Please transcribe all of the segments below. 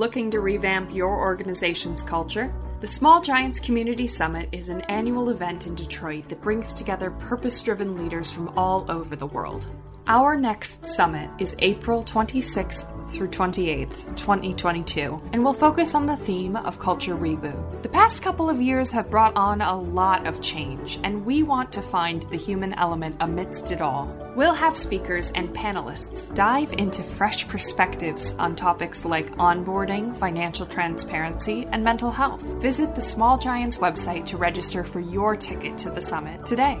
Looking to revamp your organization's culture? The Small Giants Community Summit is an annual event in Detroit that brings together purpose driven leaders from all over the world. Our next summit is April 26th through 28th, 2022, and will focus on the theme of culture reboot. The past couple of years have brought on a lot of change, and we want to find the human element amidst it all. We'll have speakers and panelists dive into fresh perspectives on topics like onboarding, financial transparency, and mental health. Visit the Small Giants website to register for your ticket to the summit today.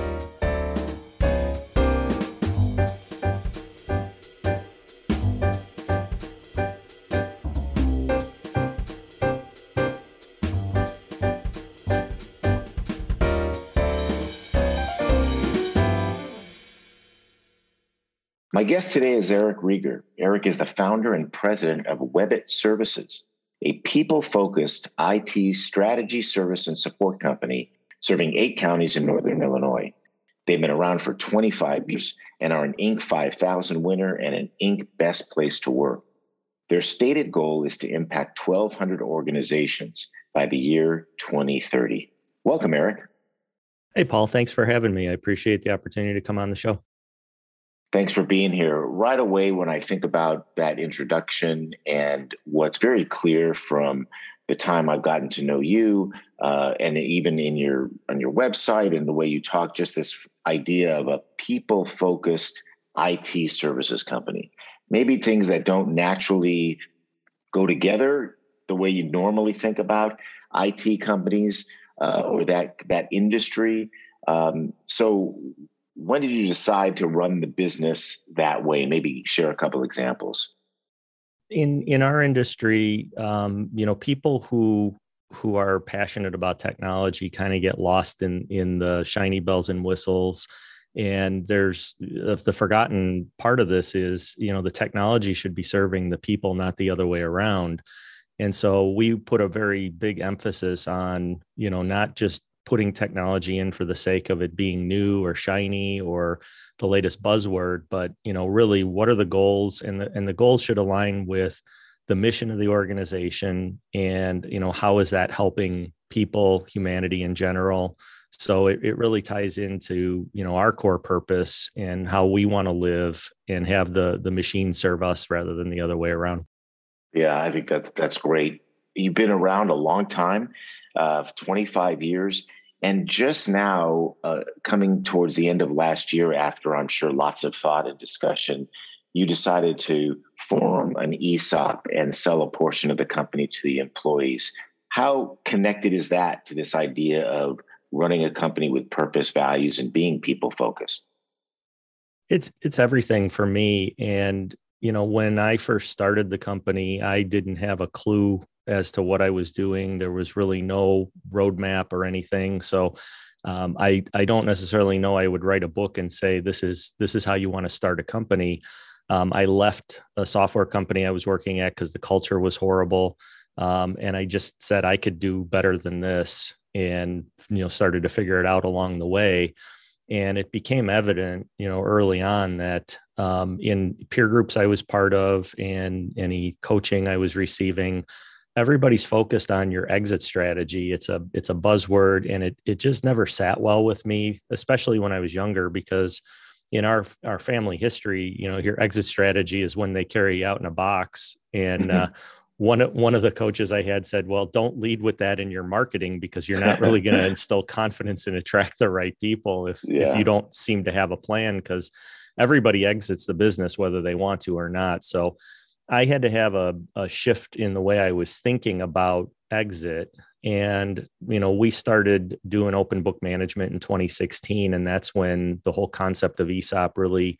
My guest today is Eric Rieger. Eric is the founder and president of Webit Services, a people focused IT strategy, service, and support company serving eight counties in Northern Illinois. They've been around for 25 years and are an Inc. 5000 winner and an Inc. Best Place to Work. Their stated goal is to impact 1,200 organizations by the year 2030. Welcome, Eric. Hey, Paul. Thanks for having me. I appreciate the opportunity to come on the show. Thanks for being here. Right away, when I think about that introduction and what's very clear from the time I've gotten to know you, uh, and even in your on your website and the way you talk, just this idea of a people-focused IT services company. Maybe things that don't naturally go together the way you normally think about IT companies uh, or that that industry. Um, so, when did you decide to run the business that way? Maybe share a couple examples. In in our industry, um, you know, people who who are passionate about technology kind of get lost in in the shiny bells and whistles and there's the forgotten part of this is you know the technology should be serving the people not the other way around and so we put a very big emphasis on you know not just putting technology in for the sake of it being new or shiny or the latest buzzword but you know really what are the goals? And the and the goals should align with the mission of the organization and you know how is that helping people humanity in general? So it, it really ties into you know our core purpose and how we want to live and have the the machine serve us rather than the other way around. Yeah i think that's that's great. You've been around a long time uh, 25 years. And just now, uh, coming towards the end of last year, after I'm sure lots of thought and discussion, you decided to form an ESOP and sell a portion of the company to the employees. How connected is that to this idea of running a company with purpose, values, and being people focused? It's it's everything for me. And you know, when I first started the company, I didn't have a clue as to what I was doing. There was really no roadmap or anything. So um, I I don't necessarily know I would write a book and say this is this is how you want to start a company. Um, I left a software company I was working at because the culture was horrible, um, and I just said I could do better than this, and you know started to figure it out along the way. And it became evident, you know, early on that um, in peer groups I was part of and any coaching I was receiving, everybody's focused on your exit strategy. It's a it's a buzzword and it it just never sat well with me especially when i was younger because in our our family history you know your exit strategy is when they carry you out in a box. And uh, one one of the coaches i had said well don't lead with that in your marketing because you're not really going to instill confidence and attract the right people if yeah. if you don't seem to have a plan because everybody exits the business whether they want to or not. So I had to have a, a shift in the way I was thinking about exit. And, you know, we started doing open book management in 2016. And that's when the whole concept of ESOP really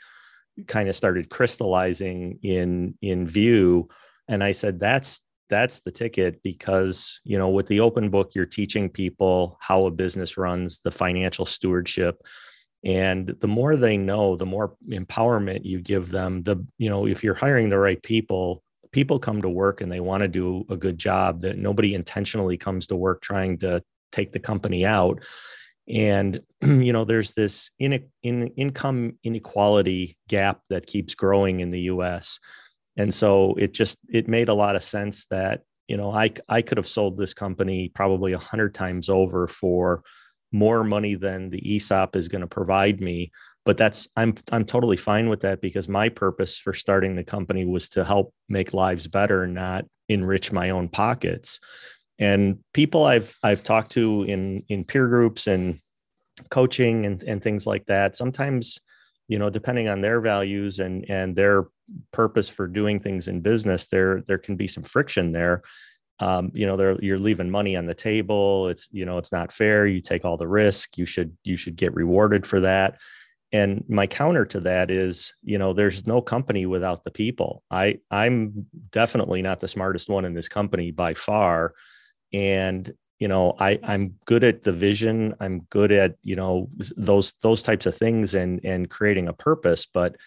kind of started crystallizing in in view. And I said, that's that's the ticket because you know with the open book you're teaching people how a business runs the financial stewardship and the more they know the more empowerment you give them the you know if you're hiring the right people people come to work and they want to do a good job that nobody intentionally comes to work trying to take the company out. And you know there's this in, in income inequality gap that keeps growing in the us and so it just it made a lot of sense that you know i i could have sold this company probably a hundred times over for more money than the esop is going to provide me. But that's i'm i'm totally fine with that because my purpose for starting the company was to help make lives better not enrich my own pockets. And people i've i've talked to in in peer groups and coaching and, and things like that sometimes you know depending on their values and and their purpose for doing things in business there there can be some friction there um, you know they're you're leaving money on the table. It's you know it's not fair. You take all the risk. You should you should get rewarded for that. And my counter to that is you know there's no company without the people. I i'm definitely not the smartest one in this company by far. And you know i i'm good at the vision. I'm good at you know those those types of things and and creating a purpose. But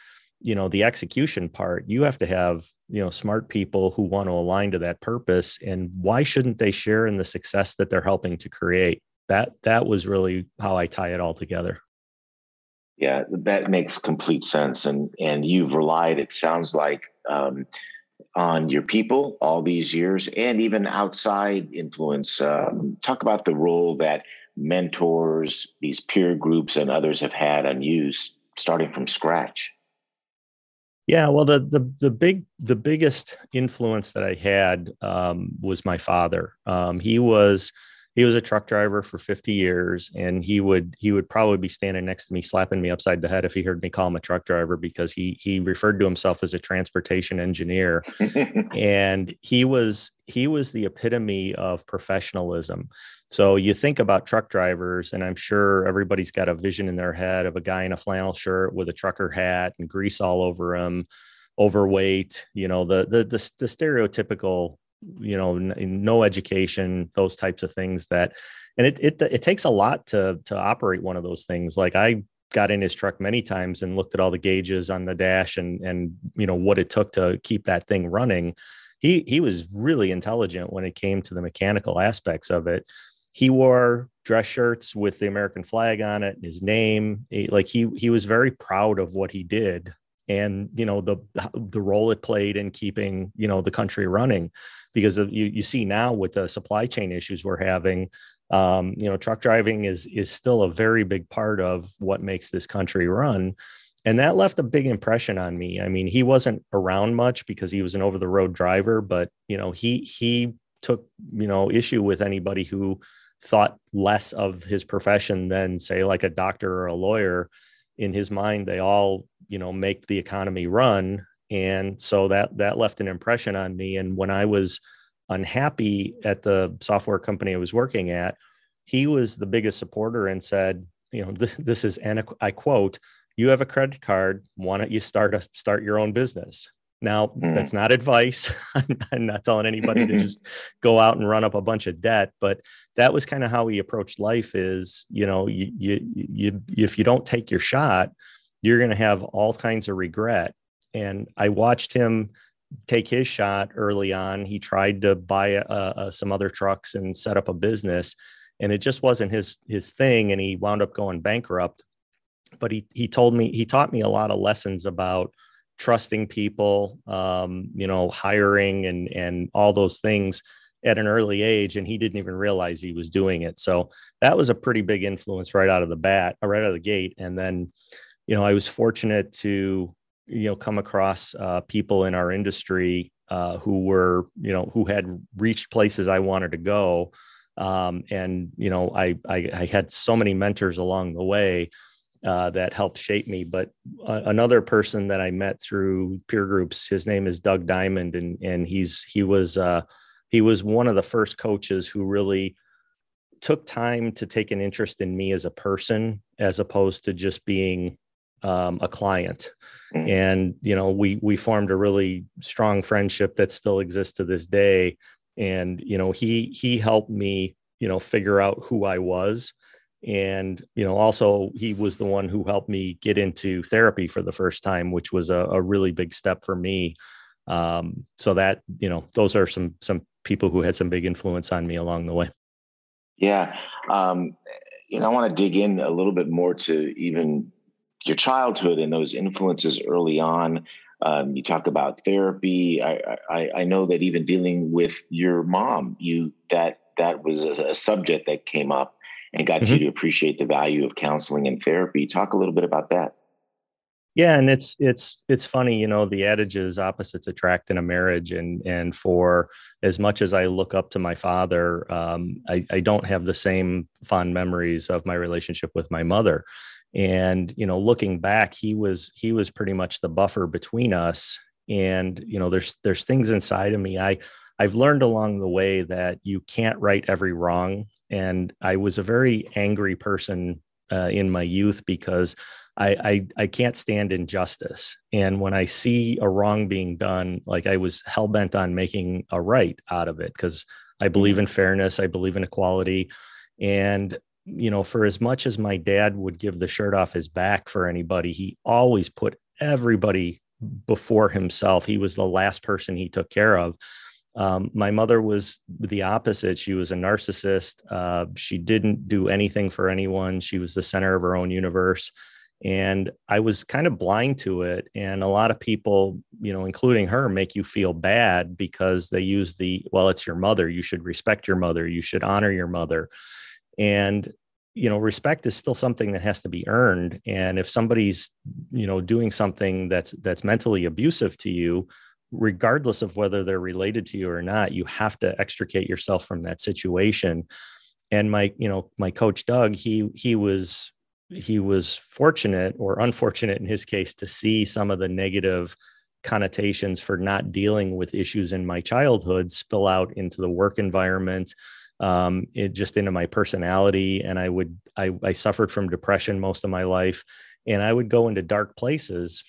you know the execution part you have to have you know smart people who want to align to that purpose. And why shouldn't they share in the success that they're helping to create? That that was really how i tie it all together. Yeah that makes complete sense. And and you've relied it sounds like um, on your people all these years and even outside influence. Um, talk about the role that mentors these peer groups and others have had on you starting from scratch yeah, well, the the the big the biggest influence that I had um, was my father. Um, he was he was a truck driver for 50 years, and he would he would probably be standing next to me, slapping me upside the head if he heard me call him a truck driver because he he referred to himself as a transportation engineer, and he was he was the epitome of professionalism. So you think about truck drivers, and I'm sure everybody's got a vision in their head of a guy in a flannel shirt with a trucker hat and grease all over him, overweight. You know the the the, the stereotypical, you know, n- no education, those types of things that, and it it it takes a lot to to operate one of those things. Like I got in his truck many times and looked at all the gauges on the dash and and you know what it took to keep that thing running he he was really intelligent when it came to the mechanical aspects of it he wore dress shirts with the American flag on it, and his name. He, like he he was very proud of what he did, and you know the the role it played in keeping you know the country running, because of, you you see now with the supply chain issues we're having. Um, you know, truck driving is is still a very big part of what makes this country run and that left a big impression on me i mean he wasn't around much because he was an over the road driver but you know he he took you know issue with anybody who thought less of his profession than say like a doctor or a lawyer. In his mind they all you know make the economy run. And so that that left an impression on me. And when i was unhappy at the software company i was working at he was the biggest supporter and said you know this, this is and i quote you have a credit card. Why don't you start a start your own business now, mm. that's not advice. I'm not telling anybody to just go out and run up a bunch of debt, but that was kind of how he approached life is, you know, you, you, you, if you don't take your shot, you're going to have all kinds of regret. And I watched him take his shot early on. He tried to buy some other trucks and set up a business, and it just wasn't his his thing. And he wound up going bankrupt. But he he told me he taught me a lot of lessons about trusting people, um, you know, hiring and and all those things at an early age, and he didn't even realize he was doing it. So that was a pretty big influence right out of the bat, right out of the gate. And then, you know, I was fortunate to you know come across uh, people in our industry uh, who were you know who had reached places I wanted to go. Um, and you know, I, I I had so many mentors along the way uh, that helped shape me. But uh, another person that I met through peer groups, his name is Doug Diamond, and and he's he was uh, he was one of the first coaches who really took time to take an interest in me as a person, as opposed to just being um, a client. Mm-hmm. And you know, we we formed a really strong friendship that still exists to this day. And you know, he he helped me you know figure out who I was and you know also he was the one who helped me get into therapy for the first time which was a, a really big step for me Um, so that you know, those are some some people who had some big influence on me along the way. Yeah, um, you know, I want to dig in a little bit more to even your childhood and those influences early on. Um, you talk about therapy. I, I, I know that even dealing with your mom, you that that was a, a subject that came up and got mm-hmm. you to appreciate the value of counseling and therapy. Talk a little bit about that. Yeah, and it's it's it's funny, you know, the adage is opposites attract in a marriage, and and for as much as I look up to my father, um, I, I don't have the same fond memories of my relationship with my mother. And you know, looking back, he was he was pretty much the buffer between us. And you know, there's there's things inside of me. I I've learned along the way that you can't right every wrong. And I was a very angry person uh, in my youth because I, I I can't stand injustice. And when I see a wrong being done, like I was hell bent on making a right out of it because I believe in fairness, I believe in equality. And you know, for as much as my dad would give the shirt off his back for anybody, he always put everybody before himself. He was the last person he took care of. Um, my mother was the opposite. She was a narcissist. Uh, she didn't do anything for anyone. She was the center of her own universe. And I was kind of blind to it. And a lot of people, you know, including her, make you feel bad because they use the, well, it's your mother. You should respect your mother. You should honor your mother. And, you know, respect is still something that has to be earned. And if somebody's, you know, doing something that's that's mentally abusive to you, regardless of whether they're related to you or not, you have to extricate yourself from that situation. And my, you know, my coach Doug, he he was he was fortunate or unfortunate in his case to see some of the negative connotations for not dealing with issues in my childhood spill out into the work environment um, it just into my personality and i would I, I suffered from depression most of my life and i would go into dark places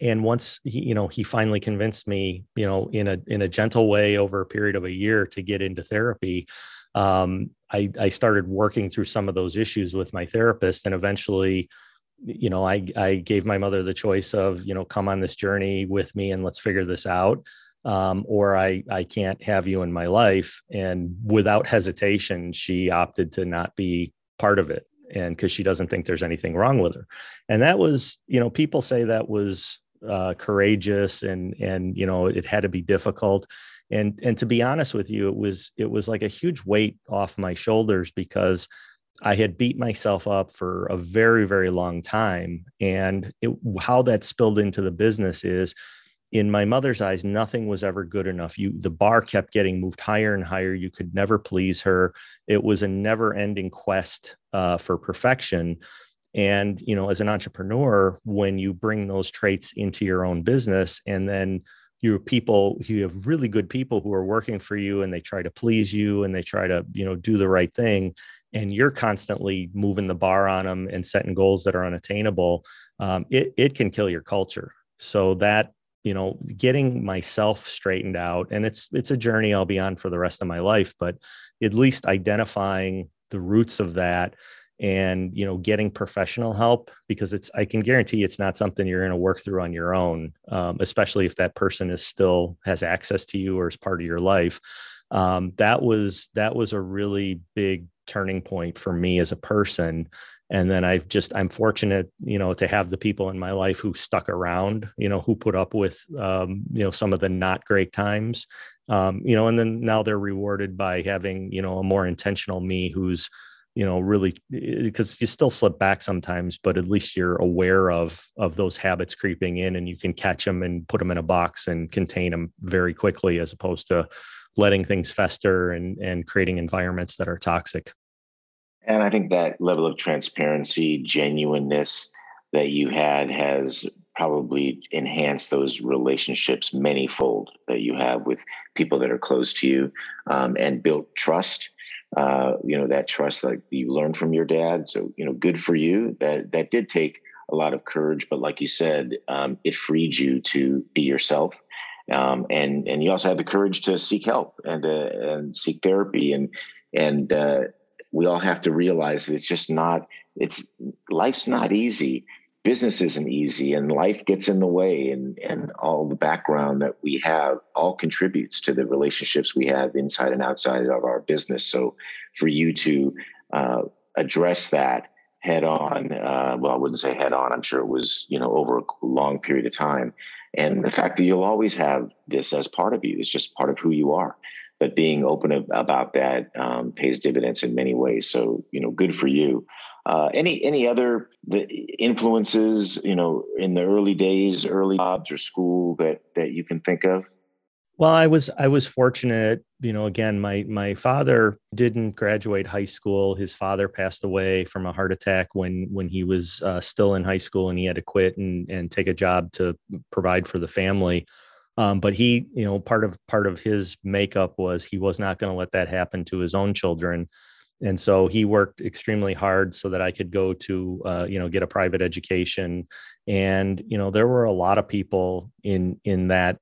and once he, you know he finally convinced me you know in a in a gentle way over a period of a year to get into therapy um, I, I started working through some of those issues with my therapist and eventually you know I, I gave my mother the choice of you know come on this journey with me and let's figure this out um, or I, I can't have you in my life and without hesitation she opted to not be part of it and because she doesn't think there's anything wrong with her. And that was you know people say that was uh, courageous and and you know it had to be difficult. And and to be honest with you it was it was like a huge weight off my shoulders because i had beat myself up for a very very long time. And it, how that spilled into the business is in my mother's eyes nothing was ever good enough. You the bar kept getting moved higher and higher. You could never please her. It was a never ending quest uh, for perfection and you know as an entrepreneur when you bring those traits into your own business and then you have people you have really good people who are working for you and they try to please you and they try to you know do the right thing and you're constantly moving the bar on them and setting goals that are unattainable um, it, it can kill your culture. So that you know getting myself straightened out and it's it's a journey i'll be on for the rest of my life but at least identifying the roots of that and you know getting professional help because it's i can guarantee it's not something you're going to work through on your own um, especially if that person is still has access to you or is part of your life. Um, that was that was a really big turning point for me as a person. And then i've just i'm fortunate you know to have the people in my life who stuck around you know who put up with um, you know some of the not great times. Um, you know and then now they're rewarded by having you know a more intentional me who's you know really because you still slip back sometimes but at least you're aware of of those habits creeping in and you can catch them and put them in a box and contain them very quickly as opposed to letting things fester and and creating environments that are toxic. And i think that level of transparency genuineness that you had has probably enhanced those relationships manyfold that you have with people that are close to you um, and built trust uh, you know that trust that you learned from your dad. So you know good for you. That that did take a lot of courage but like you said um, it freed you to be yourself. Um, and and you also had the courage to seek help and uh, and seek therapy. And and uh, we all have to realize that it's just not it's life's not easy business isn't easy and life gets in the way and and all the background that we have all contributes to the relationships we have inside and outside of our business. So for you to uh, address that head on uh, well i wouldn't say head on i'm sure it was you know over a long period of time. And the fact that you'll always have this as part of you is just part of who you are. But being open about that um, pays dividends in many ways. So you know good for you uh, any any other the influences you know in the early days, early jobs or school that that you can think of? Well, I was I was fortunate, you know. Again, my my father didn't graduate high school. His father passed away from a heart attack when when he was uh, still in high school, and he had to quit and and take a job to provide for the family. Um, but he, you know, part of part of his makeup was he was not going to let that happen to his own children and so he worked extremely hard so that I could go to uh, you know get a private education. And you know there were a lot of people in in that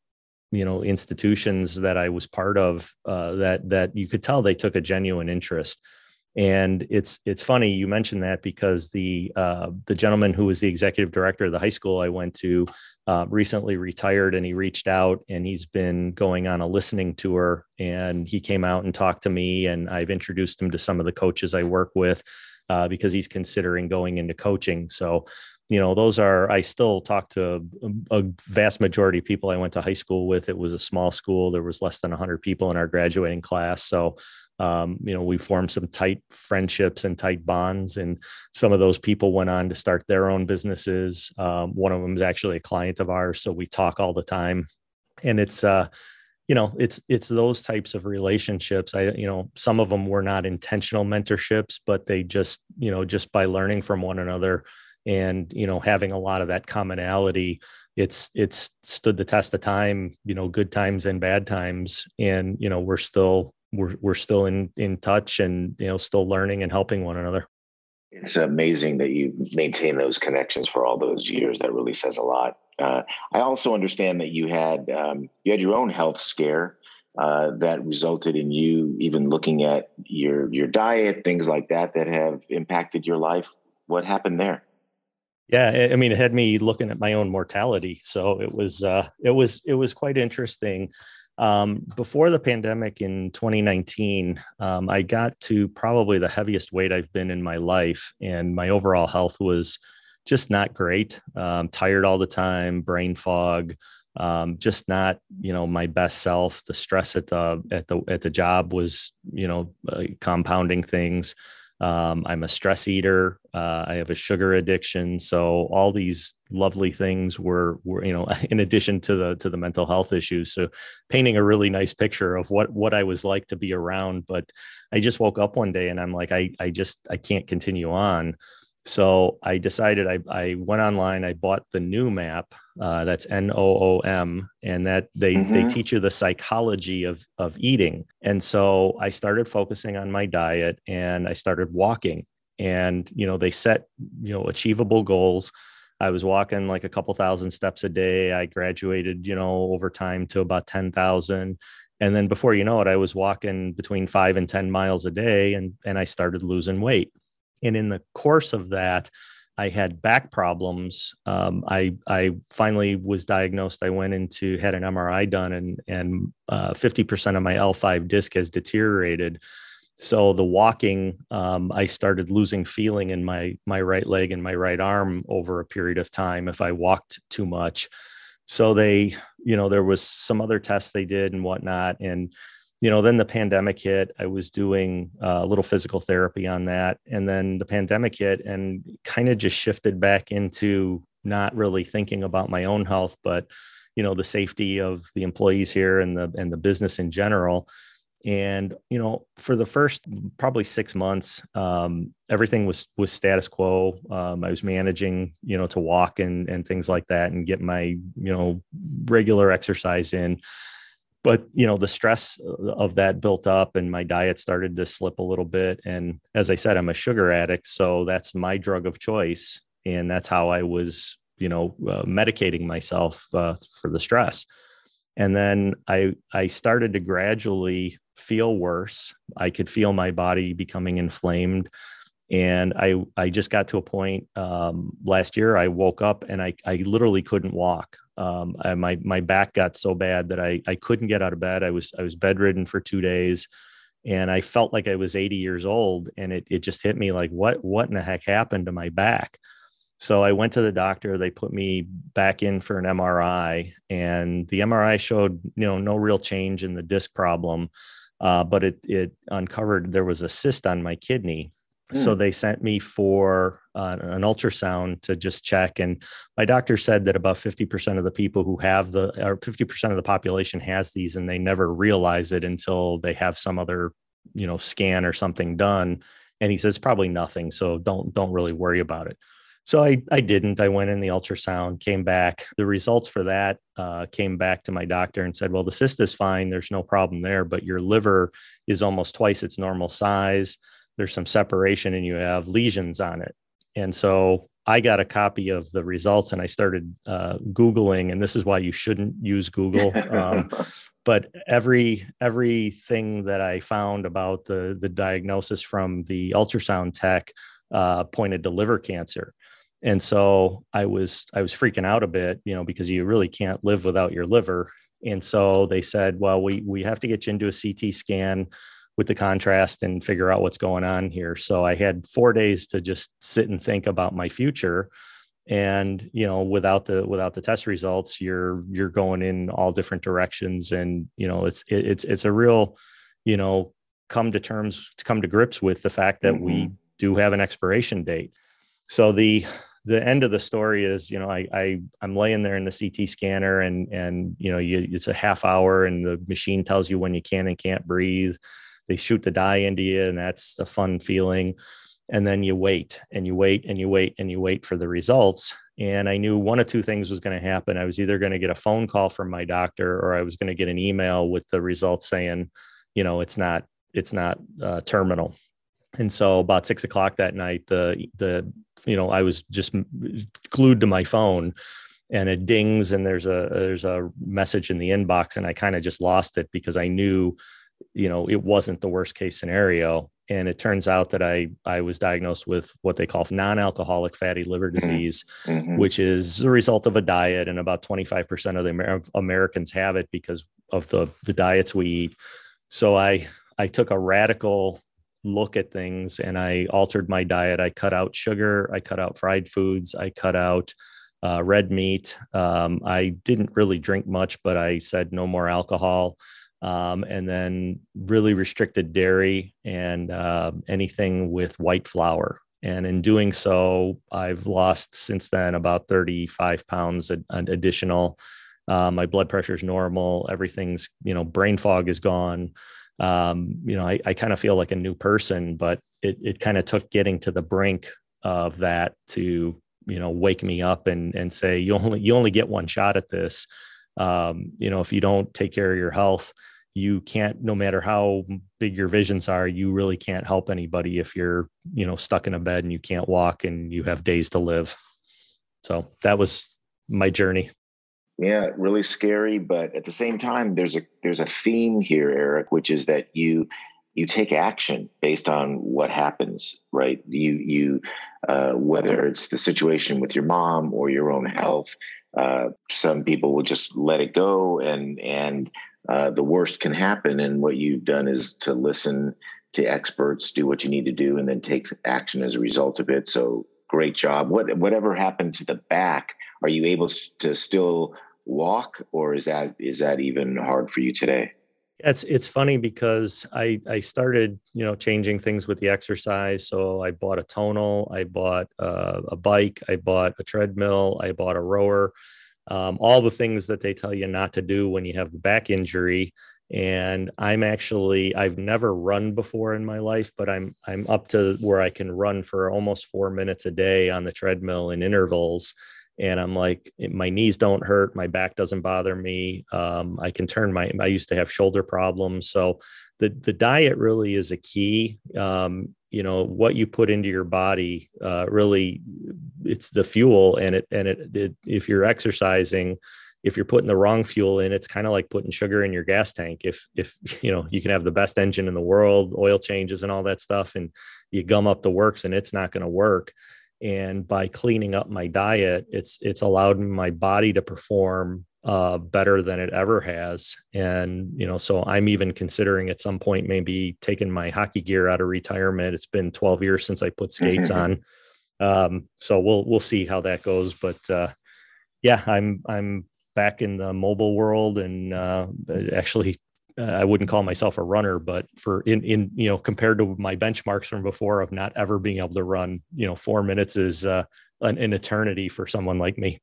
you know institutions that I was part of uh, that that you could tell they took a genuine interest. And it's it's funny you mentioned that because the uh, the gentleman who was the executive director of the high school I went to uh, recently retired, and he reached out and he's been going on a listening tour. And he came out and talked to me, and I've introduced him to some of the coaches I work with uh, because he's considering going into coaching. So you know those are i still talk to a, vast majority of people i went to high school with it was a small school there was less than 100 people in our graduating class so um, you know we formed some tight friendships and tight bonds and some of those people went on to start their own businesses. Um, one of them is actually a client of ours so we talk all the time. And it's uh you know it's it's those types of relationships. I you know some of them were not intentional mentorships but they just you know just by learning from one another and you know having a lot of that commonality it's it's stood the test of time you know good times and bad times. And you know we're still we're we're still in in touch and you know still learning and helping one another. It's amazing that you maintain those connections for all those years. That really says a lot. Uh, i also understand that you had um, you had your own health scare uh, that resulted in you even looking at your your diet things like that that have impacted your life. What happened there? Yeah, I mean, it had me looking at my own mortality. So it was uh, it was it was quite interesting. Um, before the pandemic in 2019, um, I got to probably the heaviest weight I've been in my life, and my overall health was just not great. Um, tired all the time, brain fog, um, just not you know my best self. The stress at the at the at the job was you know uh, compounding things. Um, I'm a stress eater. Uh, I have a sugar addiction. So all these lovely things were, were, you know, in addition to the to the mental health issues. So painting a really nice picture of what what I was like to be around. But I just woke up one day and I'm like, I I just I can't continue on. So I decided I, I went online, I bought the Noom app. Uh, that's N O O M, and that they mm-hmm. they teach you the psychology of of eating. And so I started focusing on my diet, and I started walking. And you know they set you know achievable goals. I was walking like a couple thousand steps a day. I graduated, you know, over time to about ten thousand. And then before you know it, I was walking between five and ten miles a day, and and I started losing weight and in the course of that i had back problems. Um, i i finally was diagnosed. I went into had an mri done and and uh, 50% of my l5 disc has deteriorated. So the walking um, i started losing feeling in my my right leg and my right arm over a period of time if i walked too much. So they you know there was some other tests they did and whatnot. And you know, then the pandemic hit. I was doing uh, a little physical therapy on that. And then the pandemic hit and kind of just shifted back into not really thinking about my own health, but, you know, the safety of the employees here and the, and the business in general. And, you know, for the first probably six months, um, everything was, was status quo. Um, I was managing, you know, to walk and, and things like that and get my, you know, regular exercise in but you know the stress of that built up and my diet started to slip a little bit. And as i said i'm a sugar addict so that's my drug of choice. And that's how i was you know uh, medicating myself uh, for the stress. And then i i started to gradually feel worse. I could feel my body becoming inflamed and I I just got to a point um, last year. I woke up and I I literally couldn't walk. Um, I, my my back got so bad that I I couldn't get out of bed. I was I was bedridden for two days, and I felt like I was 80 years old. And it it just hit me like what what in the heck happened to my back? So I went to the doctor. They put me back in for an MRI, and the MRI showed you know no real change in the disc problem, uh, but it it uncovered there was a cyst on my kidney so hmm. they sent me for uh, an ultrasound to just check. And my doctor said that about 50% of the people who have the, or 50% of the population has these and they never realize it until they have some other, you know, scan or something done. And he says probably nothing. So don't, don't really worry about it. So I, I didn't. I went in the ultrasound, came back. The results for that uh, came back to my doctor and said, well, the cyst is fine. There's no problem there, but your liver is almost twice its normal size there's some separation and you have lesions on it. And so I got a copy of the results and I started uh, Googling, and this is why you shouldn't use Google. Um, but every everything that I found about the the diagnosis from the ultrasound tech uh, pointed to liver cancer. And so I was I was freaking out a bit, you know, because you really can't live without your liver. And so they said, well, we we have to get you into a CT scan with the contrast and figure out what's going on here. So I had four days to just sit and think about my future. And you know, without the without the test results, you're you're going in all different directions, and you know, it's it, it's it's a real, you know, come to terms to come to grips with the fact that mm-hmm. we do have an expiration date. So the the end of the story is, you know, I, I I'm laying there in the CT scanner, and and you know, you, it's a half hour, and the machine tells you when you can and can't breathe they shoot the dye into you and that's a fun feeling. And then you wait and you wait and you wait and you wait for the results. And i knew one of two things was going to happen. I was either going to get a phone call from my doctor or i was going to get an email with the results saying you know it's not it's not uh, terminal. And so about six o'clock that night the the you know i was just glued to my phone and it dings and there's a there's a message in the inbox and i kind of just lost it because i knew you know it wasn't the worst case scenario. And it turns out that i i was diagnosed with what they call non-alcoholic fatty liver mm-hmm. disease mm-hmm. which is the result of a diet and about 25% of the Amer- americans have it because of the the diets we eat. So i i took a radical look at things and i altered my diet. I cut out sugar i cut out fried foods i cut out uh, red meat. Um, i didn't really drink much but i said no more alcohol um, and then really restricted dairy and uh, anything with white flour. And in doing so, I've lost since then about 35 pounds additional. Uh, my blood pressure is normal. Everything's, you know, brain fog is gone. Um, you know, I, I kind of feel like a new person, but it, it kind of took getting to the brink of that to, you know, wake me up and, and say, you only, you only get one shot at this um, you know if you don't take care of your health you can't no matter how big your visions are you really can't help anybody if you're you know stuck in a bed and you can't walk and you have days to live. So that was my journey. Yeah really scary but at the same time there's a there's a theme here eric which is that you you take action based on what happens right? You you uh, whether it's the situation with your mom or your own health uh, some people will just let it go and and uh, the worst can happen. And what you've done is to listen to experts do what you need to do and then take action as a result of it. So great job. What whatever happened to the back are you able to still walk or is that is that even hard for you today it's it's funny because I I started you know changing things with the exercise. So I bought a tonal, I bought uh, a bike, I bought a treadmill, I bought a rower, um, all the things that they tell you not to do when you have a back injury. And I'm actually I've never run before in my life, but I'm I'm up to where I can run for almost four minutes a day on the treadmill in intervals and i'm like my knees don't hurt my back doesn't bother me um, i can turn my i used to have shoulder problems so the the diet really is a key um, you know what you put into your body uh, really it's the fuel and it and it, it if you're exercising if you're putting the wrong fuel in, it's kind of like putting sugar in your gas tank. If if you know you can have the best engine in the world, oil changes and all that stuff, and you gum up the works, and it's not going to work. And by cleaning up my diet, it's it's allowed my body to perform uh, better than it ever has. And you know, so I'm even considering at some point maybe taking my hockey gear out of retirement. It's been 12 years since I put skates on. Um, so we'll we'll see how that goes. But uh, yeah, I'm I'm back in the mobile world and uh, actually I wouldn't call myself a runner, but for in in you know compared to my benchmarks from before of not ever being able to run, you know, four minutes is uh, an, an eternity for someone like me.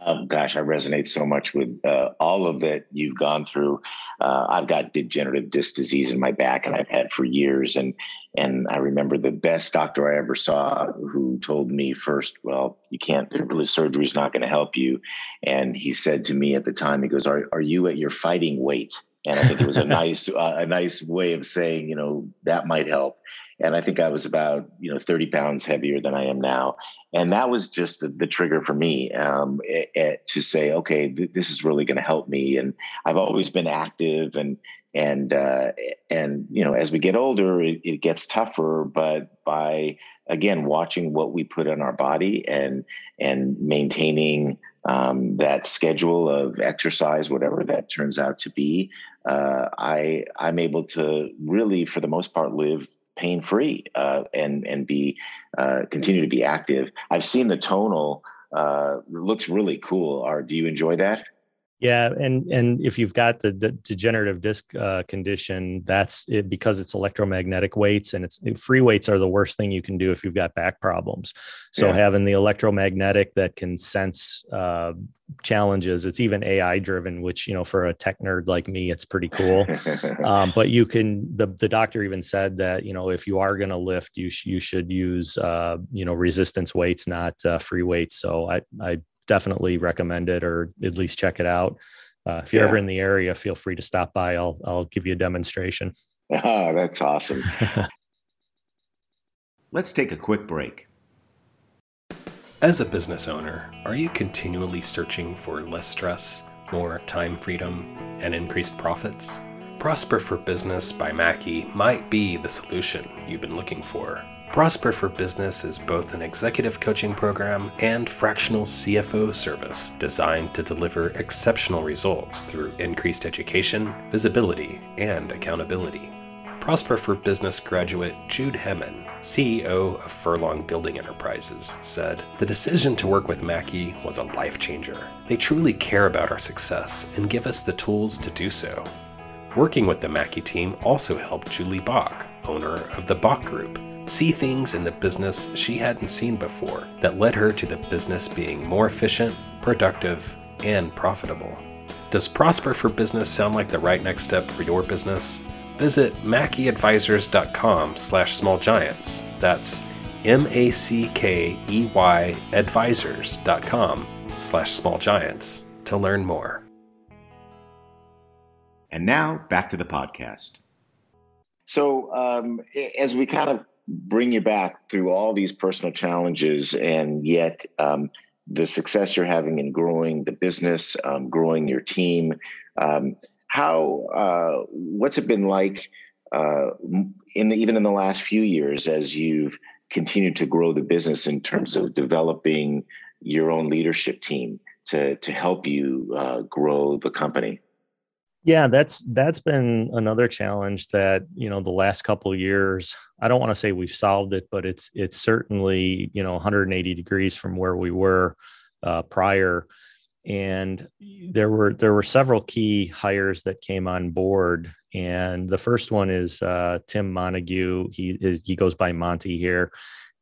Um, gosh, I resonate so much with uh, all of that you've gone through. Uh, I've got degenerative disc disease in my back, and I've had for years. And and I remember the best doctor I ever saw, who told me first, "Well, you can't. Really, surgery is not going to help you." And he said to me at the time, he goes, "Are are you at your fighting weight?" And I think it was a nice uh, a nice way of saying, you know, that might help and I think I was about you know 30 pounds heavier than I am now, and that was just the, the trigger for me um, it, it, to say, okay, th- this is really going to help me. And I've always been active, and and uh, and you know, as we get older, it, it gets tougher. But by again watching what we put in our body and and maintaining um, that schedule of exercise, whatever that turns out to be, uh, I I'm able to really, for the most part, live pain free uh, and and be uh, continue to be active. I've seen the tonal uh, looks really cool. Are do you enjoy that? Yeah, and and if you've got the, the degenerative disc uh, condition, that's it because it's electromagnetic weights, and it's free weights are the worst thing you can do if you've got back problems. So yeah. having the electromagnetic that can sense uh, challenges, it's even AI driven, which you know for a tech nerd like me, it's pretty cool. um, but you can the the doctor even said that you know if you are going to lift, you sh- you should use uh, you know resistance weights, not uh, free weights. So I I definitely recommend it or at least check it out. Uh, if you're yeah. ever in the area, feel free to stop by. I'll I'll give you a demonstration. Oh, that's awesome. Let's take a quick break. As a business owner, are you continually searching for less stress, more time freedom, and increased profits? Prosper for Business by Mackey might be the solution you've been looking for. Prosper for Business is both an executive coaching program and fractional CFO service designed to deliver exceptional results through increased education, visibility, and accountability. Prosper for Business graduate Jude Hemmen, CEO of Furlong Building Enterprises, said, The decision to work with Mackey was a life changer. They truly care about our success and give us the tools to do so. Working with the Mackey team also helped Julie Bach, owner of the Bach Group, see things in the business she hadn't seen before that led her to the business being more efficient, productive, and profitable. Does Prosper for Business sound like the right next step for your business? Visit mackeyadvisors.com slash smallgiants. That's M-A-C-K-E-Y advisors.com slash smallgiants to learn more. And now back to the podcast. So, um, as we kind of bring you back through all these personal challenges, and yet um, the success you're having in growing the business, um, growing your team. Um, how uh, what's it been like uh, in the, even in the last few years as you've continued to grow the business in terms of developing your own leadership team to to help you uh, grow the company? Yeah that's that's been another challenge that you know the last couple years i don't want to say we've solved it but it's it's certainly you know 180 degrees from where we were uh, prior. And there were there were several key hires that came on board and the first one is uh, tim montague. He is he goes by monty here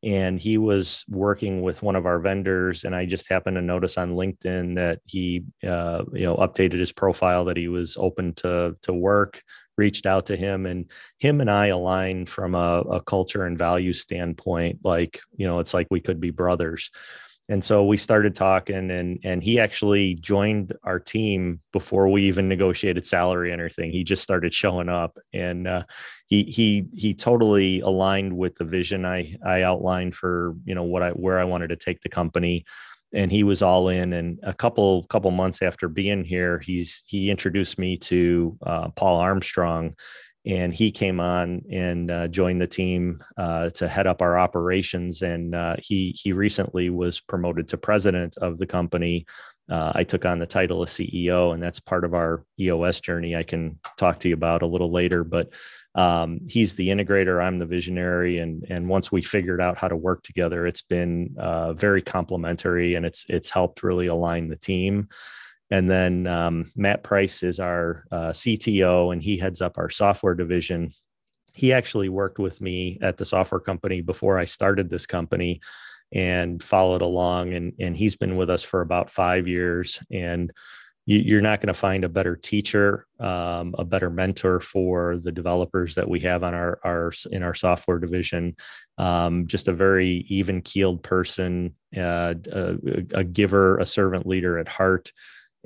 and he was working with one of our vendors and i just happened to notice on linkedin that he uh, you know updated his profile that he was open to to work reached out to him and him and i align from a, a culture and value standpoint like you know it's like we could be brothers and so we started talking and and he actually joined our team before we even negotiated salary and everything. He just started showing up and uh, he he he totally aligned with the vision i i outlined for you know what i where i wanted to take the company. And he was all in. And a couple couple months after being here, he's he introduced me to uh, Paul Armstrong, and he came on and uh, joined the team uh, to head up our operations. And uh, he he recently was promoted to president of the company. Uh, I took on the title of CEO, and that's part of our EOS journey. I can talk to you about a little later, but um, he's the integrator i'm the visionary and and once we figured out how to work together it's been uh, very complementary and it's it's helped really align the team and then um, matt price is our uh, cto and he heads up our software division he actually worked with me at the software company before i started this company and followed along and and he's been with us for about five years and you, are not going to find a better teacher, um, a better mentor for the developers that we have on our, our in our software division. Um, just a very even keeled person, uh, a, a, giver, a servant leader at heart.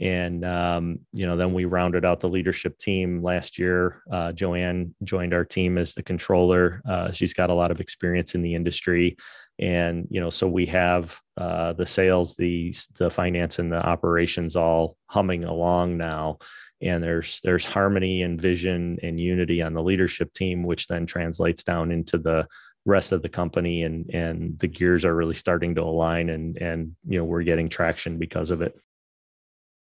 And um, you know, then we rounded out the leadership team last year. Uh, Joanne joined our team as the controller. Uh, she's got a lot of experience in the industry and you know so we have uh, the sales the the finance and the operations all humming along now and there's there's harmony and vision and unity on the leadership team which then translates down into the rest of the company and and the gears are really starting to align and and you know we're getting traction because of it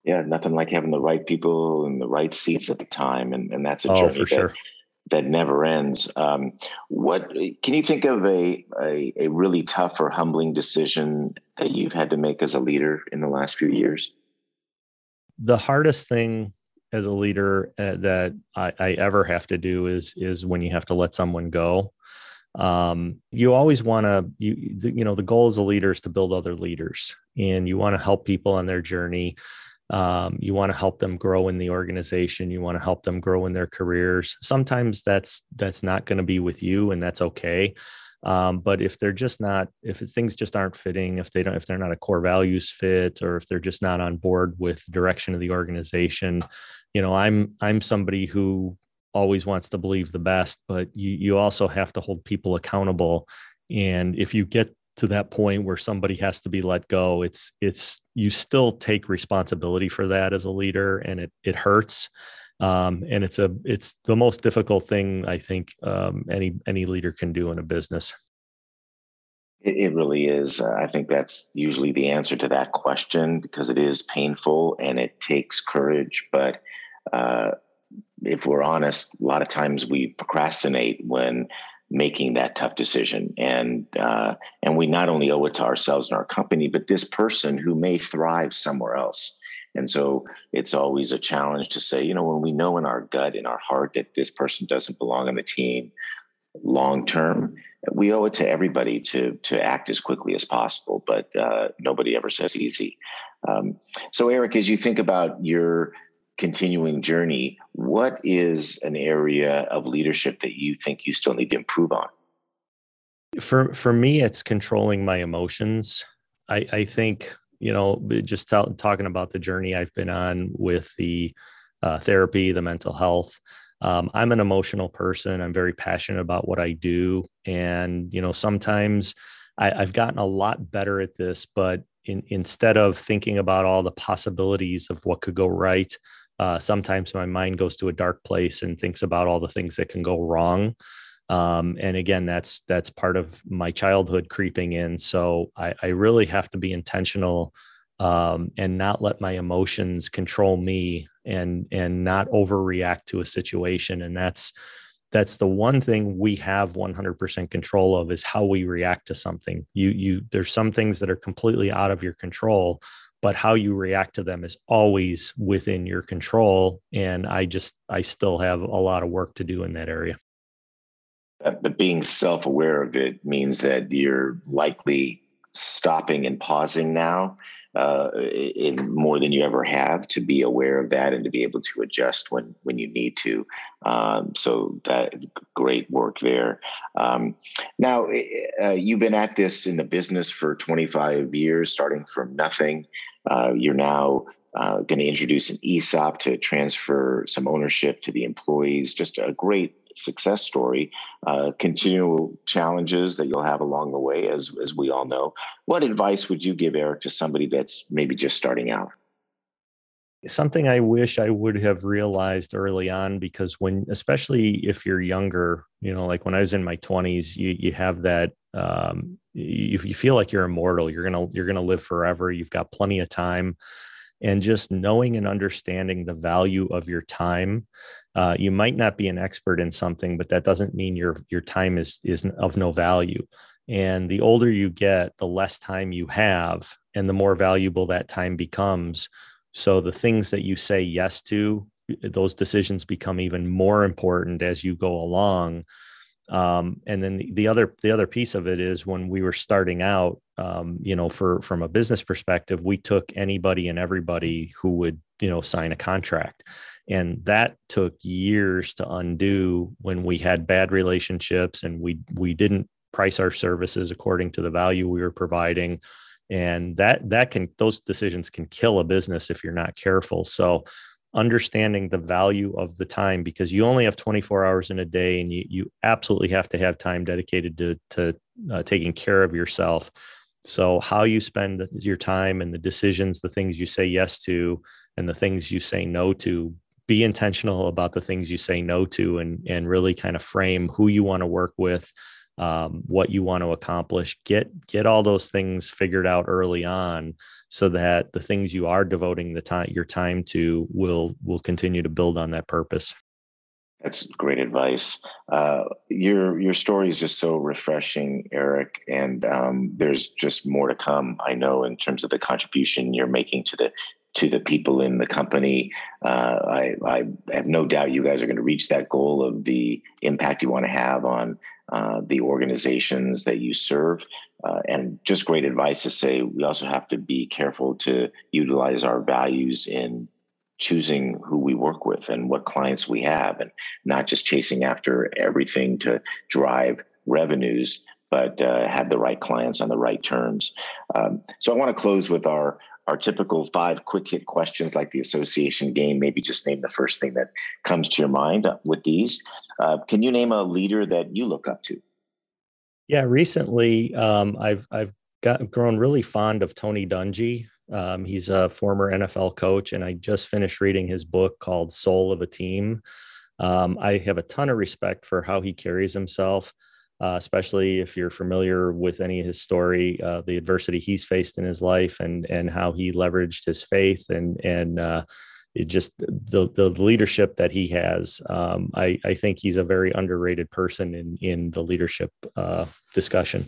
yeah nothing like having the right people in the right seats at the time and and that's a oh, journey for that, sure that never ends. Um, what can you think of a, a, a really tough or humbling decision that you've had to make as a leader in the last few years? The hardest thing as a leader uh, that I, I, ever have to do is is when you have to let someone go. Um, you always want to you you know the goal as a leader is to build other leaders, and you want to help people on their journey. Um, you want to help them grow in the organization. You want to help them grow in their careers. Sometimes that's that's not going to be with you, and that's okay. Um, but if they're just not, if things just aren't fitting, if they don't, if they're not a core values fit, or if they're just not on board with direction of the organization, you know, I'm I'm somebody who always wants to believe the best, but you you also have to hold people accountable. And if you get to that point where somebody has to be let go it's it's you still take responsibility for that as a leader and it it hurts. Um, and it's a it's the most difficult thing i think um, any any leader can do in a business. It, it really is. Uh, i think that's usually the answer to that question because it is painful and it takes courage. But uh, if we're honest a lot of times we procrastinate when making that tough decision. And uh, and we not only owe it to ourselves and our company but this person who may thrive somewhere else. And so it's always a challenge to say you know when we know in our gut in our heart that this person doesn't belong on the team long term we owe it to everybody to to act as quickly as possible. But uh, nobody ever says easy. Um, so eric as you think about your continuing journey, what is an area of leadership that you think you still need to improve on? For for me, it's controlling my emotions. I, I think you know just t- talking about the journey I've been on with the uh, therapy, the mental health. Um, I'm an emotional person. I'm very passionate about what I do, and you know sometimes I, I've gotten a lot better at this. But in, instead of thinking about all the possibilities of what could go right, uh, sometimes my mind goes to a dark place and thinks about all the things that can go wrong. Um, and again, that's that's part of my childhood creeping in. So I, I really have to be intentional um, and not let my emotions control me and and not overreact to a situation. And that's that's the one thing we have 100% control of is how we react to something. You you there's some things that are completely out of your control, but how you react to them is always within your control and i just i still have a lot of work to do in that area but being self-aware of it means that you're likely stopping and pausing now uh, in more than you ever have to be aware of that and to be able to adjust when when you need to. Um, so that great work there. Um, now uh, you've been at this in the business for 25 years, starting from nothing. Uh, you're now uh, going to introduce an ESOP to transfer some ownership to the employees. Just a great success story. Uh, continual challenges that you'll have along the way, as as we all know. What advice would you give, Eric, to somebody that's maybe just starting out? something I wish I would have realized early on because when, especially if you're younger, you know, like when I was in my 20s, you you have that um, you, you feel like you're immortal. You're gonna you're gonna live forever. You've got plenty of time, and just knowing and understanding the value of your time. Uh, you might not be an expert in something, but that doesn't mean your your time is is of no value. And the older you get, the less time you have, and the more valuable that time becomes so the things that you say yes to, those decisions become even more important as you go along. Um, and then the, the, other the other piece of it is when we were starting out, um, you know, for from a business perspective, we took anybody and everybody who would you know sign a contract, and that took years to undo when we had bad relationships and we we didn't price our services according to the value we were providing. And that that can those decisions can kill a business if you're not careful. So understanding the value of the time because you only have 24 hours in a day and you, you absolutely have to have time dedicated to, to uh, taking care of yourself. So how you spend your time and the decisions the things you say yes to and the things you say no to be intentional about the things you say no to and and really kind of frame who you want to work with um, what you want to accomplish get get all those things figured out early on so that the things you are devoting the time your time to will will continue to build on that purpose that's great advice. Uh, your your story is just so refreshing, Eric, and um, there's just more to come. I know in terms of the contribution you're making to the to the people in the company. Uh, I, I, have no doubt you guys are going to reach that goal of the impact you want to have on uh, the organizations that you serve. Uh, and just great advice to say we also have to be careful to utilize our values in choosing who we work with and what clients we have, and not just chasing after everything to drive revenues, but uh, have the right clients on the right terms. Um, so I want to close with our our typical five quick hit questions like the association game. Maybe just name the first thing that comes to your mind with these. Uh, can you name a leader that you look up to? Yeah, recently um, I've I've got grown really fond of Tony Dungy. Um, he's a former NFL coach, and I just finished reading his book called Soul of a Team. Um, I have a ton of respect for how he carries himself uh, especially if you're familiar with any of his story, uh, the adversity he's faced in his life, and and how he leveraged his faith and and uh, just the the leadership that he has. Um, I I think he's a very underrated person in in the leadership uh, discussion.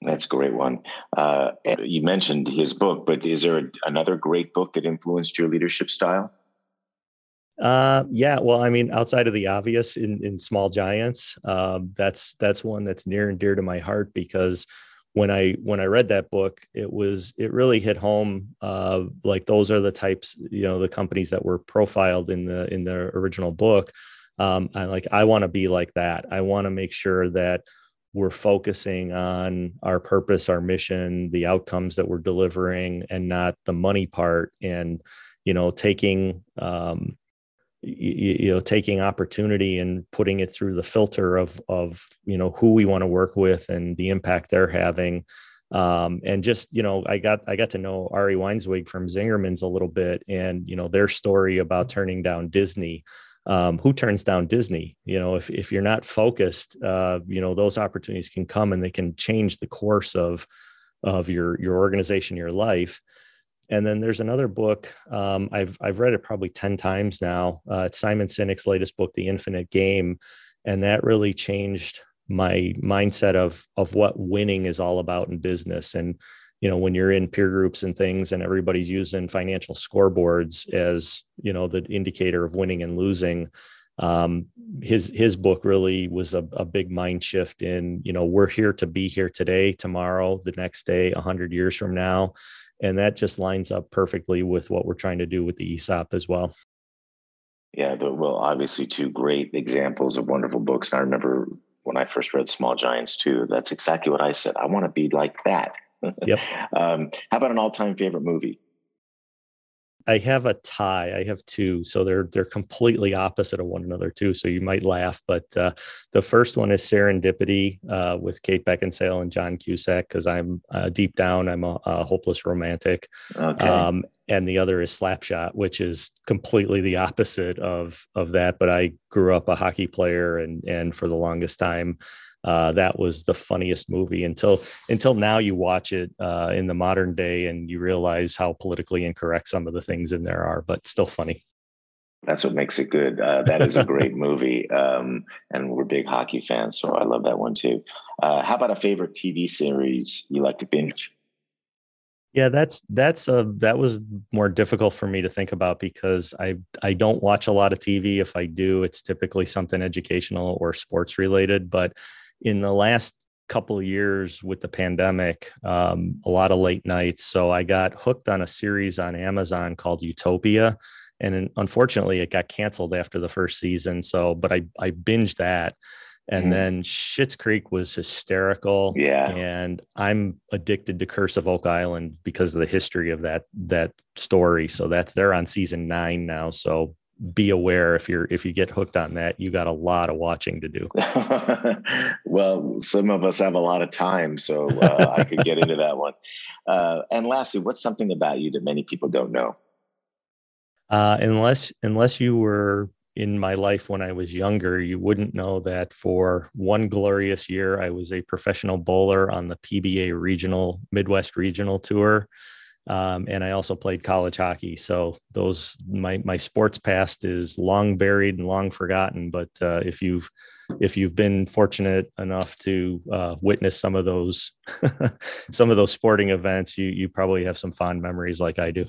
That's a great one. Uh, you mentioned his book, but is there another great book that influenced your leadership style? Uh, yeah. Well, I mean, outside of the obvious in in Small Giants, um, that's that's one that's near and dear to my heart because when I when I read that book, it was it really hit home. Uh, like those are the types, you know, the companies that were profiled in the in the original book. Um, I like I want to be like that. I want to make sure that we're focusing on our purpose, our mission, the outcomes that we're delivering, and not the money part. And you know, taking um, you, you, know taking opportunity and putting it through the filter of of you know who we want to work with and the impact they're having. Um, and just you know i got i got to know ari weinzweig from zingerman's a little bit and you know their story about turning down disney. Um, who turns down disney? You know if, if you're not focused uh, you know those opportunities can come and they can change the course of of your your organization your life and then there's another book um, I've I've read it probably ten times now. Uh, it's Simon Sinek's latest book, The Infinite Game, and that really changed my mindset of of what winning is all about in business. And you know, when you're in peer groups and things, and everybody's using financial scoreboards as you know the indicator of winning and losing. Um, his his book really was a, a big mind shift in you know we're here to be here today, tomorrow, the next day, a hundred years from now and that just lines up perfectly with what we're trying to do with the ESOP as well. Yeah, well, obviously, two great examples of wonderful books. And I remember when I first read Small Giants too. That's exactly what I said. I want to be like that. Yep. um, how about an all-time favorite movie? I have a tie. I have two, so they're they're completely opposite of one another too. So you might laugh, but uh, the first one is Serendipity uh, with Kate Beckinsale and John Cusack because I'm uh, deep down I'm a, a hopeless romantic, okay. um, and the other is Slapshot, which is completely the opposite of of that. But I grew up a hockey player, and and for the longest time uh, that was the funniest movie until until now you watch it uh, in the modern day and you realize how politically incorrect some of the things in there are, but still funny. That's what makes it good. Uh, that is a great movie, um, and we're big hockey fans, so I love that one too. Uh, how about a favorite TV series you like to binge? Yeah, that's that's a that was more difficult for me to think about because I I don't watch a lot of TV. If I do, it's typically something educational or sports related. But in the last couple of years with the pandemic, um, a lot of late nights. So I got hooked on a series on Amazon called Utopia. And unfortunately, it got canceled after the first season. So, but I, I binged that. And mm-hmm. then Schitt's Creek was hysterical. Yeah. And I'm addicted to Curse of Oak Island because of the history of that that story. So that's they're on season nine now. So be aware if you're if you get hooked on that you got a lot of watching to do. Well some of us have a lot of time so uh, i could get into that one. Uh, and lastly what's something about you that many people don't know? Uh, unless unless you were in my life when i was younger you wouldn't know that for one glorious year i was a professional bowler on the pba regional midwest regional tour um, and I also played college hockey. So those my my sports past is long buried and long forgotten. But uh, if you've if you've been fortunate enough to uh, witness some of those some of those sporting events, you you probably have some fond memories like I do.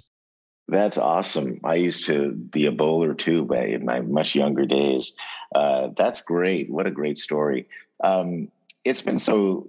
That's awesome. I used to be a bowler too, in my much younger days. Uh, that's great. What a great story. Um, it's been so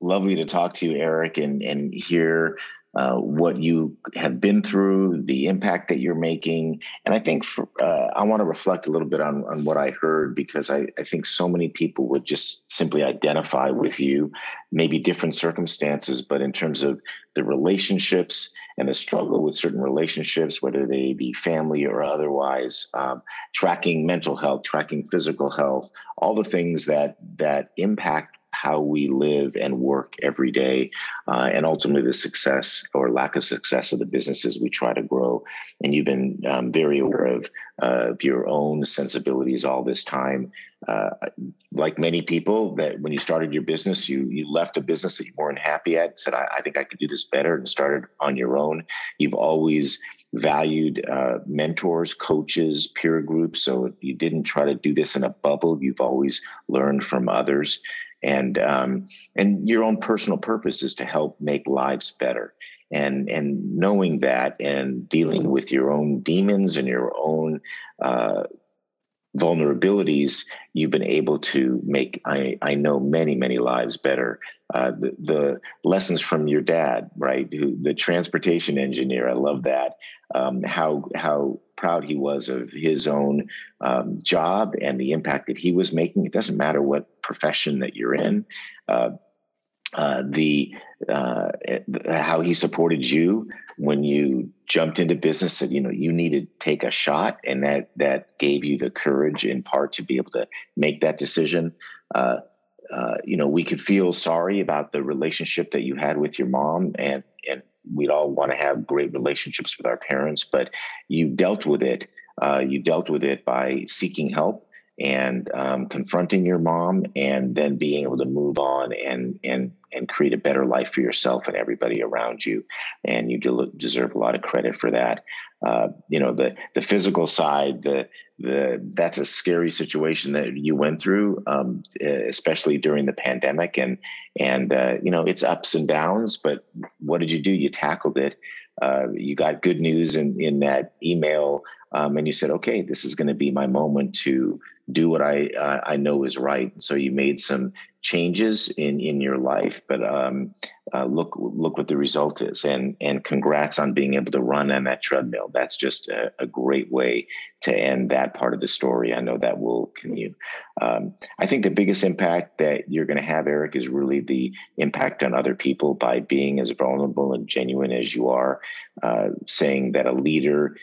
lovely to talk to you, Eric, and and hear uh, what you have been through, the impact that you're making. And I think for, uh, I want to reflect a little bit on, on what I heard because I, I think so many people would just simply identify with you, maybe different circumstances, but in terms of the relationships and the struggle with certain relationships, whether they be family or otherwise, um, tracking mental health, tracking physical health, all the things that that impact how we live and work every day, uh, and ultimately the success or lack of success of the businesses we try to grow. And you've been um, very aware of, uh, your own sensibilities all this time. Uh, like many people, that when you started your business, you you left a business that you weren't happy at, said, I, I think I could do this better, and started on your own. You've always valued uh, mentors, coaches, peer groups. So you didn't try to do this in a bubble. You've always learned from others and um, and your own personal purpose is to help make lives better. And and knowing that and dealing with your own demons and your own uh, vulnerabilities you've been able to make i i know many many lives better. Uh, the, the lessons from your dad right Who, the transportation engineer i love that. Um, how how proud he was of his own um, job and the impact that he was making. It doesn't matter what profession that you're in. Uh, uh, the uh, how he supported you when you jumped into business that you know you needed to take a shot and that that gave you the courage in part to be able to make that decision uh, uh, you know we could feel sorry about the relationship that you had with your mom and and we'd all want to have great relationships with our parents, but you dealt with it. Uh, you dealt with it by seeking help and um, confronting your mom, and then being able to move on and and and create a better life for yourself and everybody around you. And you de- deserve a lot of credit for that. Uh, you know the the physical side, the the that's a scary situation that you went through, um, especially during the pandemic. And and uh, you know it's ups and downs, but what did you do? You tackled it. Uh, you got good news in in that email um, and you said, okay, this is going to be my moment to do what I uh, I know is right. So you made some changes in in your life, but um, uh, look look what the result is, and and congrats on being able to run on that treadmill. That's just a, a great way to end that part of the story. I know that will continue. Um, I think the biggest impact that you're going to have, Eric, is really the impact on other people by being as vulnerable and genuine as you are, uh, saying that a leader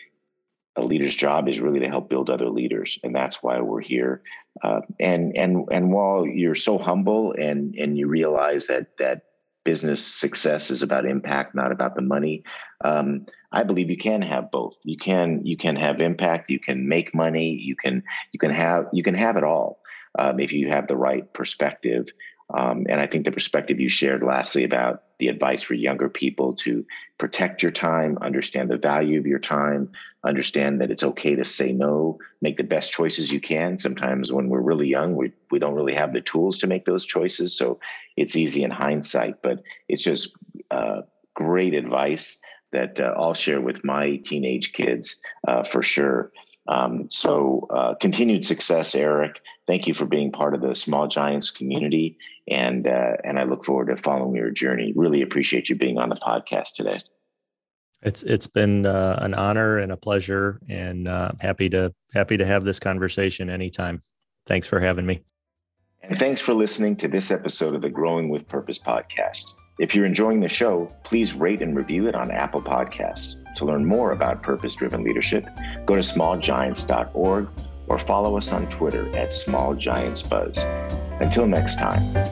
a leader's job is really to help build other leaders, and that's why we're here. Uh, and and and while you're so humble and and you realize that that business success is about impact, not about the money, um, I believe you can have both. You can you can have impact. You can make money. You can you can have you can have it all um, if you have the right perspective. Um, and I think the perspective you shared lastly about the advice for younger people to protect your time, understand the value of your time, understand that it's okay to say no, make the best choices you can. Sometimes when we're really young, we, we don't really have the tools to make those choices. So it's easy in hindsight, but it's just uh, great advice that uh, I'll share with my teenage kids uh, for sure. Um, so uh, continued success, Eric. Thank you for being part of the Small Giants community, and uh, and I look forward to following your journey. Really appreciate you being on the podcast today. It's it's been uh, an honor and a pleasure, and uh, happy to happy to have this conversation anytime. Thanks for having me. And thanks for listening to this episode of the Growing with Purpose podcast. If you're enjoying the show, please rate and review it on Apple Podcasts. To learn more about purpose driven leadership, go to smallgiants.org or follow us on Twitter at smallgiantsbuzz. Until next time.